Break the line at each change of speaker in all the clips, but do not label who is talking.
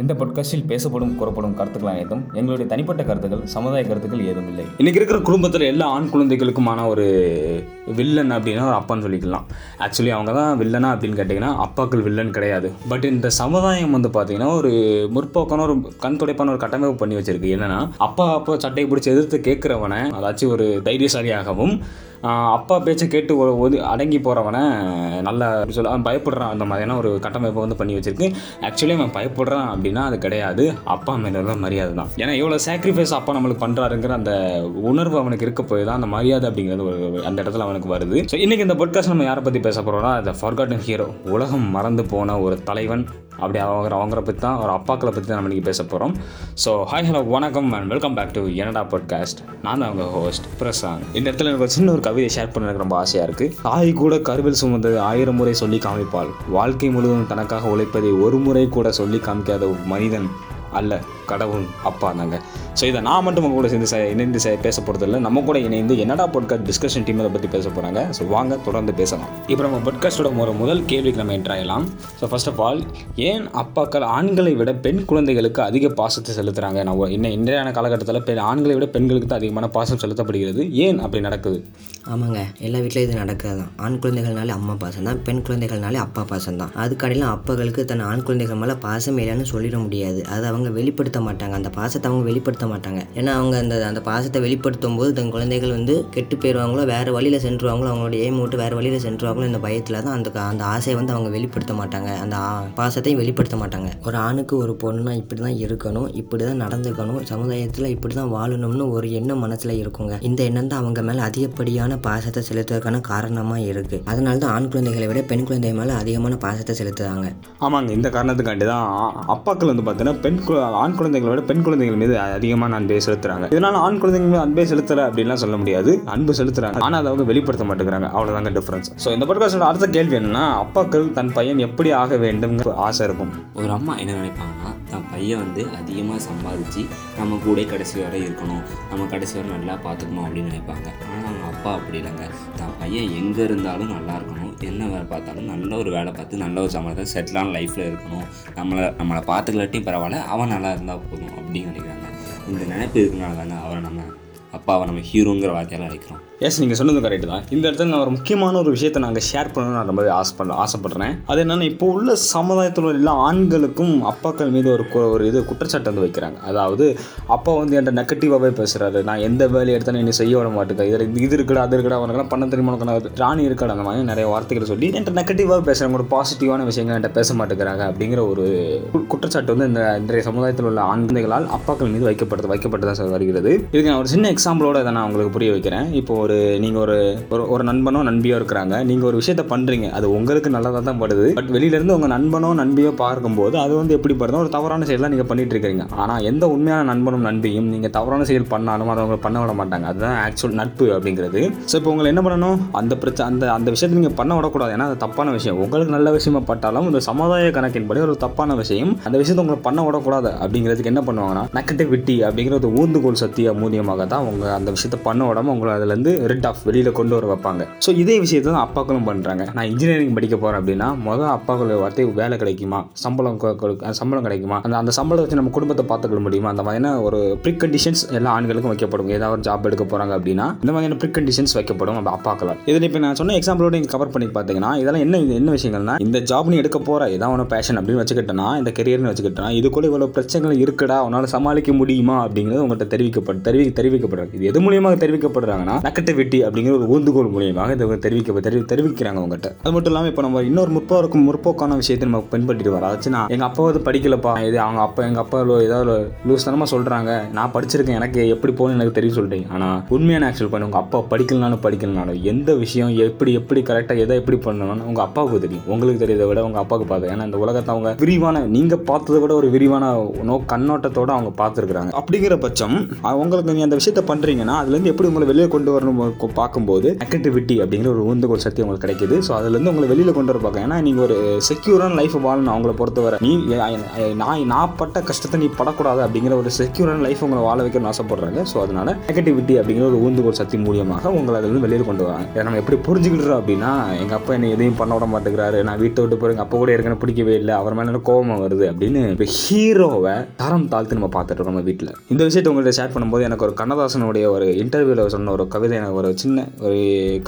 இந்த பாட்காஸ்டில் பேசப்படும் கூறப்படும் கருத்துக்கள் அனைத்தும் எங்களுடைய தனிப்பட்ட கருத்துக்கள் சமுதாய கருத்துக்கள் ஏதும் இல்லை இன்றைக்கி இருக்கிற குடும்பத்தில் எல்லா ஆண் குழந்தைகளுக்குமான ஒரு வில்லன் அப்படின்னா ஒரு அப்பான்னு சொல்லிக்கலாம். ஆக்சுவலி அவங்க தான் வில்லனா அப்படின்னு கேட்டிங்கன்னா அப்பாக்கள் வில்லன் கிடையாது. பட் இந்த சமுதாயம் வந்து பார்த்தீங்கன்னா ஒரு முற்போக்கான ஒரு கண் துடைப்பான ஒரு கட்டமைப்பு பண்ணி வச்சிருக்கு. என்னென்னா அப்பா அப்பா சட்டையை பிடிச்சி எதிர்த்து கேட்குறவனை அதாச்சும் ஒரு தைரியசாலியாகவும் அப்பா பேச்சை கேட்டு ஒது அடங்கி போகிறவனை நல்லா எப்படி சொல்ல அவன் பயப்படுறான் அந்த மாதிரியான ஒரு கட்டமைப்பை வந்து பண்ணி வச்சிருக்கு. ஆக்சுவலி அவன் பயப்படுறான் அப்படின்னா அது கிடையாது. அப்பா மேலே தான் மரியாதை தான். ஏன்னா எவ்வளோ சாக்ரிஃபைஸ் அப்பா நம்மளுக்கு பண்ணுறாருங்கிற அந்த உணர்வு அவனுக்கு இருக்க போய் தான் அந்த மரியாதை அப்படிங்கிறது ஒரு அந்த இடத்துல அவனுக்கு வருது. ஸோ இன்றைக்கி இந்த பொட்காஸ்ட் நம்ம யாரை பற்றி பேச போகிறோம்னா அந்த ஃபார்காட்டன் ஹீரோ உலகம் மறந்து போன ஒரு தலைவன் அப்படி அவங்க அவங்கள பற்றி தான் ஒரு அப்பாக்களை பற்றி தான் நம்ம இன்றைக்கி பேச போகிறோம் ஸோ ஹாய் ஹலோ வணக்கம் and welcome back to Ennada podcast நான் தான் அவங்க ஹோஸ்ட் பிரசாந்த். இந்த இடத்துல எனக்கு ஒரு சின்ன ஒரு கவிதை ஷேர் பண்ண எனக்கு ரொம்ப ஆசையாக இருக்குது தாய் கூட கருவில் சுமந்தது ஆயிரம் முறை சொல்லி காமிப்பாள். வாழ்க்கை முழுவதும் தனக்காக உழைப்பதை ஒரு முறை கூட சொல்லி காமிக்காத மனிதன் அல்ல. கடவுள் அப்பா தாங்க ஸோ இதை நான் மட்டும் உங்க கூட சேர்ந்து இணைந்து பேச போகிறது இல்லை நம்ம கூட இணைந்து என்னடா பாட்காஸ்ட் டிஸ்கஷன் டீம் அதை பற்றி பேச போகிறாங்க ஸோ வாங்க தொடர்ந்து பேசலாம். இப்போ நம்ம பாட்காஸ்டோட ஒரு முதல் கேள்விக்கு நம்ம என்ட்ராயலாம் ஸோ ஃபர்ஸ்ட் ஆஃப் ஆல் ஏன் அப்பாக்கள் ஆண்களை விட பெண் குழந்தைகளுக்கு அதிக பாசத்தை செலுத்துகிறாங்க நம்ம இன்னும் இன்றையான காலகட்டத்தில் பெண் ஆண்களை விட பெண்களுக்கு தான் அதிகமான பாசம் செலுத்தப்படுகிறது. ஏன் அப்படி நடக்குது?
ஆமாங்க. எல்லா வீட்லையும் இது நடக்கிறது தான். ஆண் குழந்தைகள்னாலே அம்மா பாசம் தான் பெண் குழந்தைகள்னாலே அப்பா பாசம் தான். அதுக்கடையில் அப்பாக்களுக்கு தன் ஆண் குழந்தைகள் மேலே பாசம் இல்லைன்னு சொல்லிட முடியாது. அது அவங்க வெளிப்படுத்த மாட்டாங்க. அந்த பாசத்தை அவங்க வெளிப்படுத்த மாட்டாங்க. ஏன்னா அவங்க அந்த அந்த பாசத்தை வெளிப்படுத்தும் போது தன் குழந்தைகள் வந்து கெட்டு போயிடுவாங்களோ வேறு வழியில் சென்றுவாங்களோ அவங்களோட ஏம் விட்டு வேறு வழியில் சென்றுவாங்களோ இந்த பயத்தில் தான் அந்த அந்த ஆசையை வந்து அவங்க வெளிப்படுத்த மாட்டாங்க. அந்த பாசத்தையும் வெளிப்படுத்த மாட்டாங்க. ஒரு ஆணுக்கு ஒரு பொண்ணுனா இப்படி தான் இருக்கணும் இப்படி தான் நடந்துக்கணும் சமுதாயத்தில் இப்படி தான் வாழணும்னு ஒரு எண்ணம் மனசில் இருக்குங்க. இந்த எண்ணம் தான் அவங்க மேலே அதிகப்படியான பாசத்தை செலுத்துறதுக்கான காரணமாக இருக்குது அதனால தான் ஆண் குழந்தைகளை விட பெண் குழந்தை மேலே அதிகமான பாசத்தை செலுத்துறாங்க.
ஆமாங்க. இந்த காரணத்துக்காண்டி தான் அப்பாக்கள் வந்து பார்த்தீங்கன்னா பெண் ஆண் குழந்தை விட பெண் குழந்தைகள் மீது அதிகமான அன்பை செலுத்துறாங்க. இதனால ஆண் குழந்தைங்க மீது அன்பை செலுத்தல அப்படின்லாம் சொல்ல முடியாது. அன்பு செலுத்துறாங்க. ஆனால் அதை அவங்க வெளிப்படுத்த மாட்டேங்கிறாங்க. அவ்வளோதாங்க டிஃபரன்ஸ் ஸோ இந்த பாட்காஸ்டோட அடுத்த கேள்வி என்னன்னா அப்பாக்கள் தன் பையன் எப்படி ஆக வேண்டும்ங்கிற ஆசை இருக்கும்.
ஒரு அம்மா என்ன நினைப்பாங்கன்னா தன் பையன் வந்து அதிகமாக சம்பாதிச்சு நம்ம கூட கடைசி வரை இருக்கணும். நம்ம கடைசி வரை நல்லா பார்த்துக்கணும் அப்படின்னு நினைப்பாங்க. ஆனால் அவங்க அப்பா அப்படி இல்லைங்க. தன் பையன் எங்கே இருந்தாலும் நல்லா இருக்கணும். என்ன வேலை பார்த்தாலும் நல்ல ஒரு வேலை பார்த்து நல்ல ஒரு சம்பளத்தை செட்டிலான லைஃப்பில் இருக்கணும். நம்மளை நம்மளை பார்த்துக்கலாட்டியும் பரவாயில்ல அவன் நல்லா இருந்தால் போதும் அப்படின்னு நினைக்கிறாங்க. இந்த நினைப்பு இருக்கிறனால தானே அவரை நம்ம அப்பாவை நம்ம ஹீரோங்கிற வார்த்தையால் அழைக்கிறோம்.
எஸ் நீங்கள் சொன்னது கரெக்ட் தான். இந்த இடத்துல நான் ஒரு முக்கியமான ஒரு விஷயத்தை நாங்கள் ஷேர் பண்ணணும்னு நான் ரொம்பவே ஆசைப்பட ஆசைப்படுறேன். அது என்னென்னா இப்போ உள்ள சமுதாயத்தில் எல்லா ஆண்களுக்கும் அப்பாக்கள் மீது ஒரு ஒரு இது குற்றச்சாட்டு வந்து வைக்கிறாங்க. அதாவது அப்பா வந்து என்கிட்ட நெகட்டிவாகவே பேசுகிறாரு நான் எந்த வேலையை எடுத்தாலும் என்னை செய்ய விட மாட்டேங்க இதில் இது இது இருக்குடா அது இருக்குடா அவனுக்கெல்லாம் பண்ண தெரியுமா? உனக்கு ராணி இருக்கடா அந்த மாதிரி நிறைய வார்த்தைகளை சொல்லி என்கிட்ட நெகட்டிவாக பேசுகிறாங்க ஒரு பாசிட்டிவான விஷயங்கள் என்கிட்ட பேச மாட்டேங்கிறாங்க அப்படிங்கிற ஒரு குற்றச்சாட்டு வந்து இந்த இன்றைய சமுதாயத்தில் உள்ள ஆண்களால் அப்பாக்கள் மீது வைக்கப்பட்டது வைக்கப்பட்டு தான் வருகிறது. இதுக்கு நான் ஒரு சின்ன எக்ஸாம்பிளோட இதை நான் உங்களுக்கு புரிய வைக்கிறேன். இப்போ ஒரு நீங்கள் ஒரு ஒரு ஒரு நண்பனோ நண்பியோ இருக்கிறாங்க. நீங்கள் ஒரு விஷயத்தை பண்ணுறீங்க அது உங்களுக்கு நல்லதாக தான் படுது. பட் வெளியிலேருந்து உங்கள் நண்பனோ நண்பியோ பார்க்கும்போது அது வந்து எப்படி படுதோ ஒரு தவறான செயலாம் நீங்கள் பண்ணிட்டு இருக்கிறீங்க. ஆனால் எந்த உண்மையான நண்பனும் நண்பியும் நீங்கள் தவறான செயல் பண்ணாலும் அதை அவங்க பண்ண விட மாட்டாங்க. அதுதான் ஆக்சுவல் நட்பு அப்படிங்கிறது. ஸோ இப்போ உங்களை என்ன பண்ணணும்? அந்த பிரச்சனை அந்த அந்த விஷயத்தை நீங்கள் பண்ண விடக்கூடாது. ஏன்னா அது தப்பான விஷயம். உங்களுக்கு நல்ல விஷயமா பட்டாலும் இந்த சமுதாய கணக்கின்படி ஒரு தப்பான விஷயம். அந்த விஷயத்தை உங்களை பண்ண விடக்கூடாது அப்படிங்கிறதுக்கு என்ன பண்ணுவாங்கன்னா நெகட்டிவிட்டி அப்படிங்கிற ஒரு ஊந்துகோல் சக்தியாக மூலியமாக தான் அவங்க அந்த விஷயத்தை பண்ண விடாம உங்களை அதுலேருந்து ரெட் ஆஃப் வெளியில் கொண்டு வர வைப்பாங்க. ஸோ இதே விஷயத்தை தான் அப்பாக்களும் பண்ணுறாங்க நான் இன்ஜினியரிங் படிக்க போகிறேன் அப்படின்னா மொதல் அப்பாக்களோட வார்த்தை வேலை கிடைக்குமா? சம்பளம் சம்பளம் கிடைக்குமா? அந்த அந்த சம்பளத்தை வச்சு நம்ம குடும்பத்தை பார்த்துக்க முடியுமா? அந்த மாதிரியான ஒரு ப்ரீ கண்டிஷன்ஸ் எல்லா ஆண்களுக்கும் வைக்கப்படும். ஏதாவது ஒரு ஜாப் எடுக்க போகிறாங்க அப்படின்னா இந்த மாதிரியான ப்ரீ கண்டிஷன்ஸ் வைக்கப்படும் அந்த அப்பாக்களால். இதில் இப்போ நான் சொன்ன எக்ஸாம்பிளோட நீங்கள் கவர் பண்ணி பார்த்தீங்கன்னா இதெல்லாம் என்ன என்ன விஷயங்கள்னா இந்த ஜாப் நீ எடுக்க போகிற ஏதாவது ஒன்று பேஷன் அப்படின்னு வச்சுக்கிட்டனா இந்த கெரியர்னு வச்சுக்கிட்டனா இதுக்குள்ள இவ்வளோ பிரச்சனைகள் இருக்குடா உன்னால் சமாளிக்க முடியுமா அப்படிங்கிறது உங்கள்கிட்ட தெரிவிக்கப்பட்டு தெரிவி தெரிவிக்கப்படுறாங்க இது எது மூலியமாக தெரிவிக்கப்படுறாங்கன்னா வெட்டி அப்படிங்கிற ஒரு ஊந்துகோல் மூலியமாக இதை தெரிவிக்க தெரிவி தெரிவிக்கிறாங்க அவங்ககிட்ட அது மட்டும் இல்லாமல் இப்போ நம்ம இன்னொரு முற்போக்கும் முற்போக்கான விஷயத்தை நம்ம பின்பற்றிட்டு வரோம். அதாச்சும் நான் எங்கள் அப்பா வந்து படிக்கலப்பா. இது அவங்க அப்பா எங்கள் அப்பா ஏதாவது லூஸ் தனமாக சொல்கிறாங்க நான் படிச்சிருக்கேன். எனக்கு எப்படி போகணும்னு எனக்கு தெரியும் சொல்லிட்டேன். ஆனால் உண்மையான ஆக்சுவல் பண்ணி உங்கள் அப்பா படிக்கலனாலும் படிக்கலனாலும் எந்த விஷயம் எப்படி எப்படி கரெக்டாக எதை எப்படி பண்ணணும்னு உங்கள் அப்பாவுக்கு தெரியும். உங்களுக்கு தெரியாத விட உங்கள் அப்பாவுக்கு பார்த்து. ஏன்னா இந்த உலகத்தை அவங்க விரிவான நீங்கள் பார்த்ததை விட ஒரு விரிவான நோ கண்ணோட்டத்தோடு அவங்க பார்த்துருக்குறாங்க. அப்படிங்கிற பட்சம் உங்களுக்கு நீங்கள் அந்த விஷயத்தை பண்ணுறீங்கன்னா அதுலேருந்து எப்படி உங்களை வெளியே கொண்டு வரணும்? பார்க்கும்போது நெகட்டிவிட்டி அப்படிங்கிற ஒரு உந்துகோல் சக்தி உங்களுக்கு கிடைக்குது. ஸோ அதுலேருந்து உங்களை வெளியில் கொண்டு வர பார்க்க ஏன்னா நீங்கள் ஒரு செக்யூரான லைஃப் வாழணும் அவங்கள பொறுத்தவரை நீ நான் நான் பட்ட கஷ்டத்தை நீ படக்கூடாது அப்படிங்கிற ஒரு செக்யூரான லைஃப் உங்களை வாழ வைக்கணும்னு ஆசைப்படுறாங்க. ஸோ அதனால நெகட்டிவிட்டி அப்படிங்கிற ஒரு ஊந்துகோல் சக்தி மூலியமாக உங்களை அதுலேருந்து வெளியில் கொண்டு வராங்க. இதை நம்ம எப்படி புரிஞ்சுக்கிட்டுறோம் அப்படின்னா எங்கள் அப்பா என்னை எதையும் பண்ண விட மாட்டேங்கிறாரு. நான் வீட்டை விட்டு போய் எங்கள் அப்பா கூட இருக்கணும் பிடிக்கவே இல்லை. அவர் மேலே கோபம் வருது அப்படின்னு இப்போ ஹீரோவை தரம் தாழ்த்து நம்ம பார்த்துட்டு நம்ம வீட்டில். இந்த விஷயத்தை உங்கள்கிட்ட ஷேர் பண்ணும்போது எனக்கு ஒரு கண்ணதாசனுடைய ஒரு இன்டர்வியூவில் சொன்ன ஒரு கவிதை எனக்கு ஒரு சின்ன ஒரு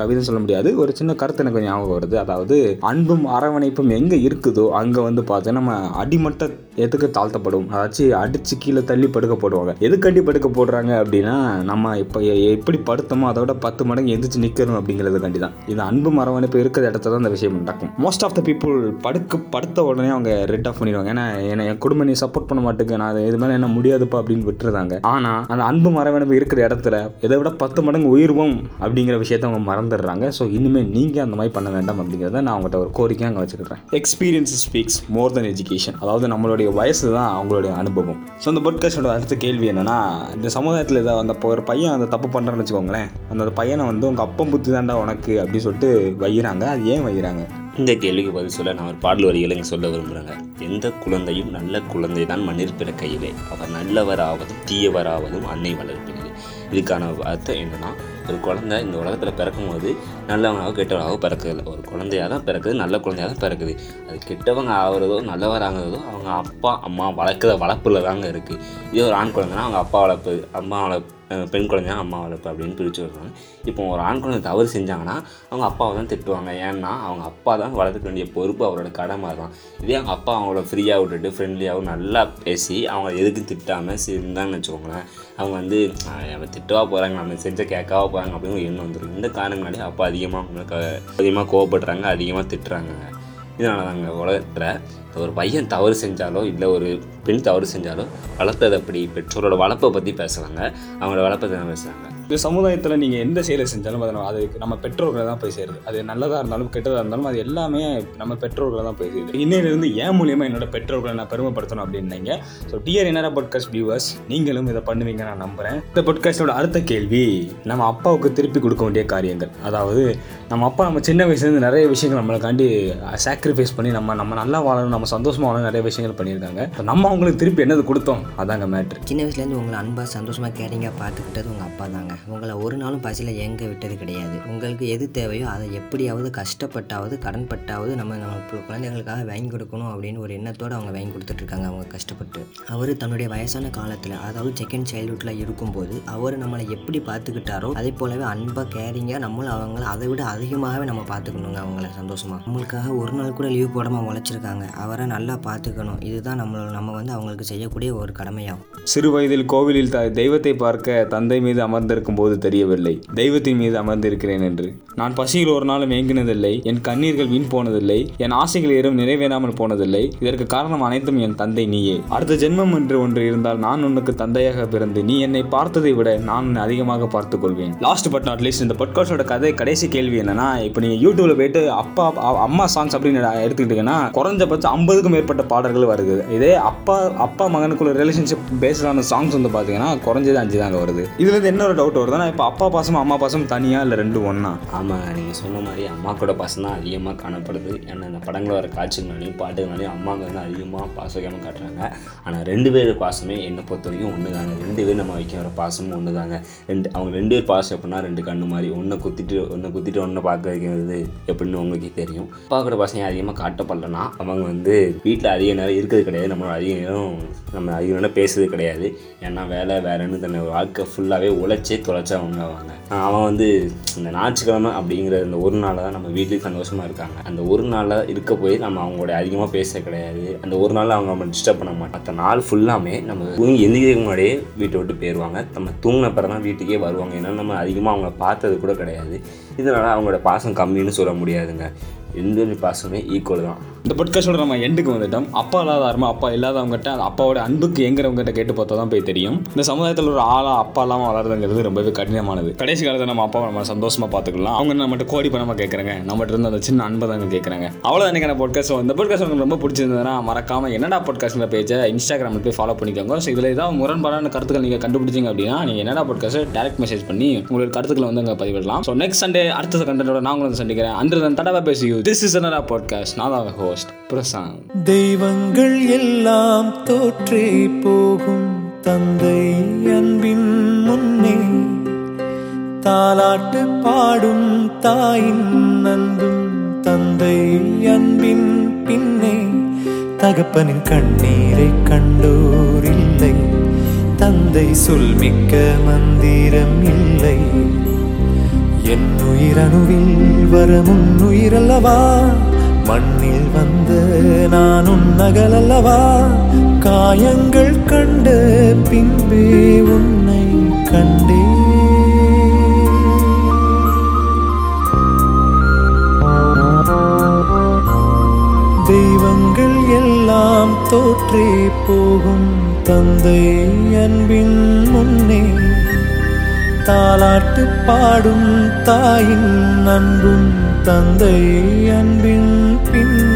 கவிதை சொல்ல முடியாது. ஒரு சின்ன கருத்து எனக்கு ஞாபகம் வருது. அதாவது அன்பும் அரவணைப்பும் எங்கே இருக்குதோ அங்கே வந்து பார்த்தீங்கன்னா நம்ம அடிமட்ட எதுக்கு தாழ்த்தப்படும்? அதாச்சும் அடிச்சு கீழே தள்ளி படுக்க போடுவாங்க. எதுக்கு படுக்க போடுறாங்க அப்படின்னா நம்ம இப்போ எப்படி படுத்தோமோ அதோட பத்து மடங்கு எந்திரிச்சு நிற்கணும் அப்படிங்கிறதுக்காண்டி தான் இது அன்பு அரவணைப்பு இருக்கிற இடத்துல தான் இந்த விஷயம் நடக்கும். மோஸ்ட் ஆஃப் த பீப்புள் படுக்க படுத்த உடனே அவங்க ரெட் ஆஃப் பண்ணிடுவாங்க. ஏன்னா என்ன என் குடும்பம் நீ சப்போர்ட் பண்ண மாட்டேங்க நான் இது மேலே என்ன முடியாதுப்பா அப்படின்னு விட்டுருந்தாங்க ஆனால் அந்த அன்பு அரவணைப்பு இருக்கிற இடத்துல இதை விட பத்து மடங்கு உயிர்வும் அப்படிங்கிற விஷயத்த அவங்க மறந்துடுறாங்க. ஸோ இனிமேல் நீங்கள் அந்த மாதிரி பண்ண வேண்டாம் அப்படிங்கிறத நான் அவங்கள்ட்ட ஒரு கோரிக்கையாக அங்கே வச்சுக்கிறேன் experience speaks more than education அதாவது நம்மளுடைய வயசு தான் அவங்களுடைய அனுபவம். ஸோ அந்த பாட்காஸ்டோட அடுத்த கேள்வி என்னன்னா இந்த சமுதாயத்தில் இதை அந்த இப்போ ஒரு பையன் அந்த தப்பு பண்ணுறான்னு வச்சுக்கோங்களேன். அந்த பையனை வந்து உங்கள் அப்பம் புத்தி தாண்டா உனக்கு அப்படின்னு சொல்லிட்டு வைகிறாங்க அது ஏன் வைகிறாங்க
இந்த கேள்விக்கு பதில் சொல்ல நான் ஒரு பாடல் வரிகளை இங்கே சொல்ல விரும்புகிறேங்க எந்த குழந்தையும் நல்ல குழந்தை தான் மண்ணில் பிறக்கையிலே அவர் நல்லவராவதும் தீயவராவதும் அன்னை வளர்ப்பினது. இதுக்கான அர்த்தம் என்னன்னா ஒரு குழந்தை இந்த உலகத்தில் பிறக்கும்போது நல்லவனாக கெட்டவனாக பிறக்குது. ஒரு குழந்தையாக தான் பிறக்குது நல்ல குழந்தையாக தான் பிறக்குது. அது கெட்டவங்க ஆகிறதோ நல்லவராகிறதோ அவங்க அப்பா அம்மா வளர்க்குற வளர்ப்பில் தாங்க இருக்குது இதே ஒரு ஆண் குழந்தைனா அவங்க அப்பா வளர்ப்பு அம்மா வளர்ப்பு பெண் குழந்தையா அம்மா வளர்ப்பு அப்படின்னு பிரித்து வருவாங்க இப்போ ஒரு ஆண் குழந்தை தவறு செஞ்சாங்கன்னா அவங்க அப்பாவை தான் திட்டுவாங்க. ஏன்னா அவங்க அப்பா தான் வளர்த்துக்க வேண்டிய பொறுப்பு அவரோட கடமை தான். இதே அவங்க அப்பா அவங்கள ஃப்ரீயாக விட்டுட்டு ஃப்ரெண்ட்லியாகவும் நல்லா பேசி அவங்க எதுக்கும் திட்டாமல் செஞ்சாங்கன்னு வச்சுக்கோங்களேன். அவங்க வந்து நம்ம திட்டவா போகிறாங்க நம்ம செஞ்ச கேட்கவா போகிறாங்க அப்படின்னு எண்ணம் வந்துடும் இந்த காரணங்களாலே அப்பா அதிகமாக அவங்களுக்கு அதிகமாக கோவப்படுறாங்க அதிகமாக திட்டுறாங்க இதனால தாங்க உலகத்தில் ஒரு பையன் தவறு செஞ்சாலோ இல்லை ஒரு பெண் தவறு செஞ்சாலோ வளர்த்தது அப்படி பெற்றோரோட வளர்ப்பை பற்றி பேசுகிறாங்க அவங்களோட வளர்ப்பை தான் பேசுகிறாங்க
இந்த சமுதாயத்தில் நீங்கள் எந்த செயலை செஞ்சாலும் அதை நம்ம- அது நம்ம பெற்றோர்களை தான் போய் சேருது. அது நல்லதாக இருந்தாலும் கெட்டதாக இருந்தாலும் அது எல்லாமே நம்ம பெற்றோர்களை தான் போய் சேருது. இன்னையிலிருந்து ஏன் மூலியமாக என்னோட பெற்றோர்களை நான் பெருமைப்படுத்தணும் அப்படின்னீங்க? So dear Ennada podcast viewers நீங்களும் இதை பண்ணுவீங்க நான் நம்புகிறேன் இந்த பாட்காஸ்டோட அடுத்த கேள்வி நம்ம அப்பாவுக்கு திருப்பி கொடுக்க வேண்டிய காரியங்கள். அதாவது நம்ம அப்பா நம்ம சின்ன வயசுலேருந்து நிறைய விஷயங்கள் நம்மளுக்காண்டி சாக்ரிஃபைஸ் பண்ணி நம்ம நம்ம நல்லா வாழணும் நம்ம சந்தோஷமாக வாழணும் நிறைய விஷயங்கள் பண்ணியிருக்காங்க. நம்ம அவங்களுக்கு திருப்பி என்னது கொடுத்தோம்? அதாங்க மேட்ரு
சின்ன வயசுலேருந்து உங்களை அன்பாக சந்தோஷமாக கேரிங்காக பார்த்துக்கிட்டது உங்கள் அப்பா தாங்க. உங்களை ஒரு நாளும் பசியில் எங்க விட்டது கிடையாது. உங்களுக்கு எது தேவையோ அதை எப்படியாவது கஷ்டப்பட்டாவது கடன்பட்டாவது நம்ம நம்ம குழந்தைங்களுக்காக குழந்தைகளுக்காக வாங்கி கொடுக்கணும் அப்படின்னு ஒரு எண்ணத்தோடு அவங்க வாங்கி கொடுத்துட்ருக்காங்க அவங்க கஷ்டப்பட்டு. அவர் தன்னுடைய வயசான காலத்தில் அதாவது செகண்ட் சைல்ட்ஹுட்டில் இருக்கும்போது அவர் நம்மளை எப்படி பார்த்துக்கிட்டாரோ அதே போலவே அன்பாக கேரிங்காக நம்மளும் அவங்கள அதை விட அதிகமாகவே நம்ம பார்த்துக்கணுங்க அவங்கள சந்தோஷமாக நம்மளுக்காக ஒரு நாள் கூட லீவ் போடாமல் உழைச்சிருக்காங்க. அவரை நல்லா பார்த்துக்கணும். இதுதான் நம்மளோட நம்ம வந்து அவங்களுக்கு செய்யக்கூடிய ஒரு கடமையாகும்.
சிறு வயதில் கோவிலில் த தெய்வத்தை பார்க்க தந்தை மீது அமர்ந்திருக்கும் போது தெரியவில்லை. தெய்வத்தின் மீது அமர்ந்திருக்கிறேன் என்று. நான் பசியில் ஒரு நாளும் ஏங்கினதில்லை. என் கண்ணீர்கள் வீண் போனதில்லை. என் ஆசைகள் ஏறும் நிறைவேறாமல் போனதில்லை. இதற்கு காரணம் அனைத்தும் என் தந்தை நீயே. அடுத்த ஜென்மம் என்று ஒன்று இருந்தால் நான் உனக்கு தந்தையாக பிறந்து நீ என்னை பார்த்ததை விட நான் அதிகமாக பார்த்துக் கொள்வேன். லாஸ்ட் பட் நாட் லீஸ்ட் இந்த பாட்காஸ்டோட கதை கடைசி கேள்வி என்னன்னா இப்போ நீங்க யூடியூப்ல போயிட்டு அப்பா அம்மா சாங்ஸ் அப்படின்னு எடுத்துக்கிட்டீங்கன்னா குறைஞ்சபட்சம் ஐம்பதுக்கும் மேற்பட்ட பாடல்கள் வருது. இதே அப்பா அப்பா மகனுக்குள்ள ரிலேஷன்ஷிப் பேஸ்டான சாங்ஸ் வந்து பார்த்தீங்கன்னா குறைஞ்சது அஞ்சு தாங்க வருது. இதுல இருந்து என்ன ஒரு டவுட் வருதுன்னா இப்போ அப்பா பாசம் அம்மா பாசம் தனியாக இல்லை ரெண்டு ஒன்றா
ஆமாம் நீங்கள் சொன்ன மாதிரி அம்மா கூட பாசம் தான் அதிகமாக காணப்படுது. ஏன்னா இந்த படங்களில் வர காட்சிகளாலையும் பாட்டுகளாலையும் அம்மாங்க வந்து அதிகமாக பாசம் காட்டுறாங்க. ஆனால் ரெண்டு பேர் பாசமே என்னை பொறுத்த வரைக்கும் ஒன்று தாங்க ரெண்டு பேர் நம்ம வைக்க வர பாசமும் ஒன்று தாங்க ரெண்டு அவங்க ரெண்டு பேர் பாசம் எப்படின்னா ரெண்டு கண்ணு மாதிரி. ஒன்றை குத்திட்டு ஒன்றை குத்திட்டு ஒன்றை பார்க்க வைக்கிறது எப்படின்னு உங்களுக்கே தெரியும். அப்பா கூட பாசம் அதிகமாக காட்டப்படலன்னா அவங்க வந்து வீட்டில் அதிக நேரம் இருக்கிறது கிடையாது. நம்மளோட அதிக நேரம் நம்ம அதிக நேரம் பேசுறது கிடையாது. ஏன்னா வேலை வேறன்னு தன்னை வாழ்க்கை ஃபுல்லாகவே உழைச்சி தொலைச்சவங்க அவங்க அவன் வந்து இந்த ஞாயிற்றுக்கிழமை அப்படிங்கிற இந்த ஒரு நாளில் தான் நம்ம வீட்லேயும் சந்தோஷமாக இருக்காங்க. அந்த ஒரு நாளாக இருக்க போய் நம்ம அவங்களோட அதிகமாக பேச கிடையாது. அந்த ஒரு நாள் அவங்க நம்ம டிஸ்டர்ப் பண்ண மாட்டோம் மற்ற நாள் ஃபுல்லாமே நம்ம தூங்கி எந்திரிக்க முன்னாடியே வீட்டை விட்டு போயிடுவாங்க நம்ம தூங்கின பிறகு தான் வீட்டுக்கே வருவாங்க. ஏன்னா நம்ம அதிகமாக அவங்கள பார்த்தது கூட கிடையாது. இதனால் அவங்களோட பாசம் கம்மின்னு சொல்ல முடியாதுங்க. எந்த பாசமே ஈக்குவல் தான்.
இந்த பொட்காஸ்டோட நம்ம எண்டுக்கு வந்துட்டோம். அப்பா இல்லாத அருமை அப்பா இல்லாதவங்ககிட்ட அந்த அப்பாவோட அன்புக்கு எங்கிறவங்ககிட்ட கேட்டு பார்த்தா தான் போய் தெரியும். இந்த சமுதாயத்தில் ஒரு ஆளா அப்பா இல்லாமல் வளருதுங்கிறது ரொம்பவே கடினமானது. கடைசி காலத்தில் நம்ம அப்பாவை நம்ம சந்தோஷமா பார்த்துக்கலாம். அவங்க நம்மகிட்ட கோடி பணமாக கேட்குறாங்க நம்மகிட்ட இருந்து அந்த சின்ன அன்பை தாங்க கேட்குறாங்க அவ்வளோ எனக்கு பொட்காஸ்ட் இந்த பொட்காஸ்ட் உங்களுக்கு ரொம்ப பிடிச்சிருந்ததுன்னா மறக்காம என்னடா பொட்காஸ்ட்ல பேஜை இன்ஸ்டாகிராமில் போய் ஃபாலோ பண்ணிக்கோங்க. ஸோ இதில் ஏதாவது முரண்பாடான கருத்துக்கள் நீங்கள் கண்டுபிடிச்சிங்க அப்படின்னா நீங்கள் என்னடா பொட்காஸ்ட் டேரக்ட் மெசேஜ் பண்ணி உங்களுக்கு கருத்துக்களை வந்து அங்கே பதிவிடலாம். ஸோ நெக்ஸ்ட் சண்டே அடுத்த கண்டென்ட்டோட நான் உங்களுக்கு சந்திக்கிறேன். அன்று தடவை பேசி திஸ் இஸ் அனரா பாட்காஸ்ட் நான் தான் ஹோஸ்ட் பிரசாந்த்
தெய்வங்கள் எல்லாம் தோற்றே போகும் தந்தை அன்பின் முன்னே. தாலாட்டு பாடும் தாயின் அன்பும் தந்தை அன்பின் பின்னே. தகப்பனின் கண்ணீரை கண்டோர் இல்லை தந்தை சொல்மிக்க மந்திரம் இல்லை. என் உயிரணுவில் வரும் உயிரல்லவா மண்ணில் வந்த நான் உன்னகலல்லவா காயங்கள் கண்ட பின்பே உன்னை கண்டே. தெய்வங்கள் எல்லாம் தோற்றே போகும் தந்தை அன்பின் முன்னே. தாலாட்டு பாடும் தாயின் அன்பும் தந்தை அன்பின் பின்.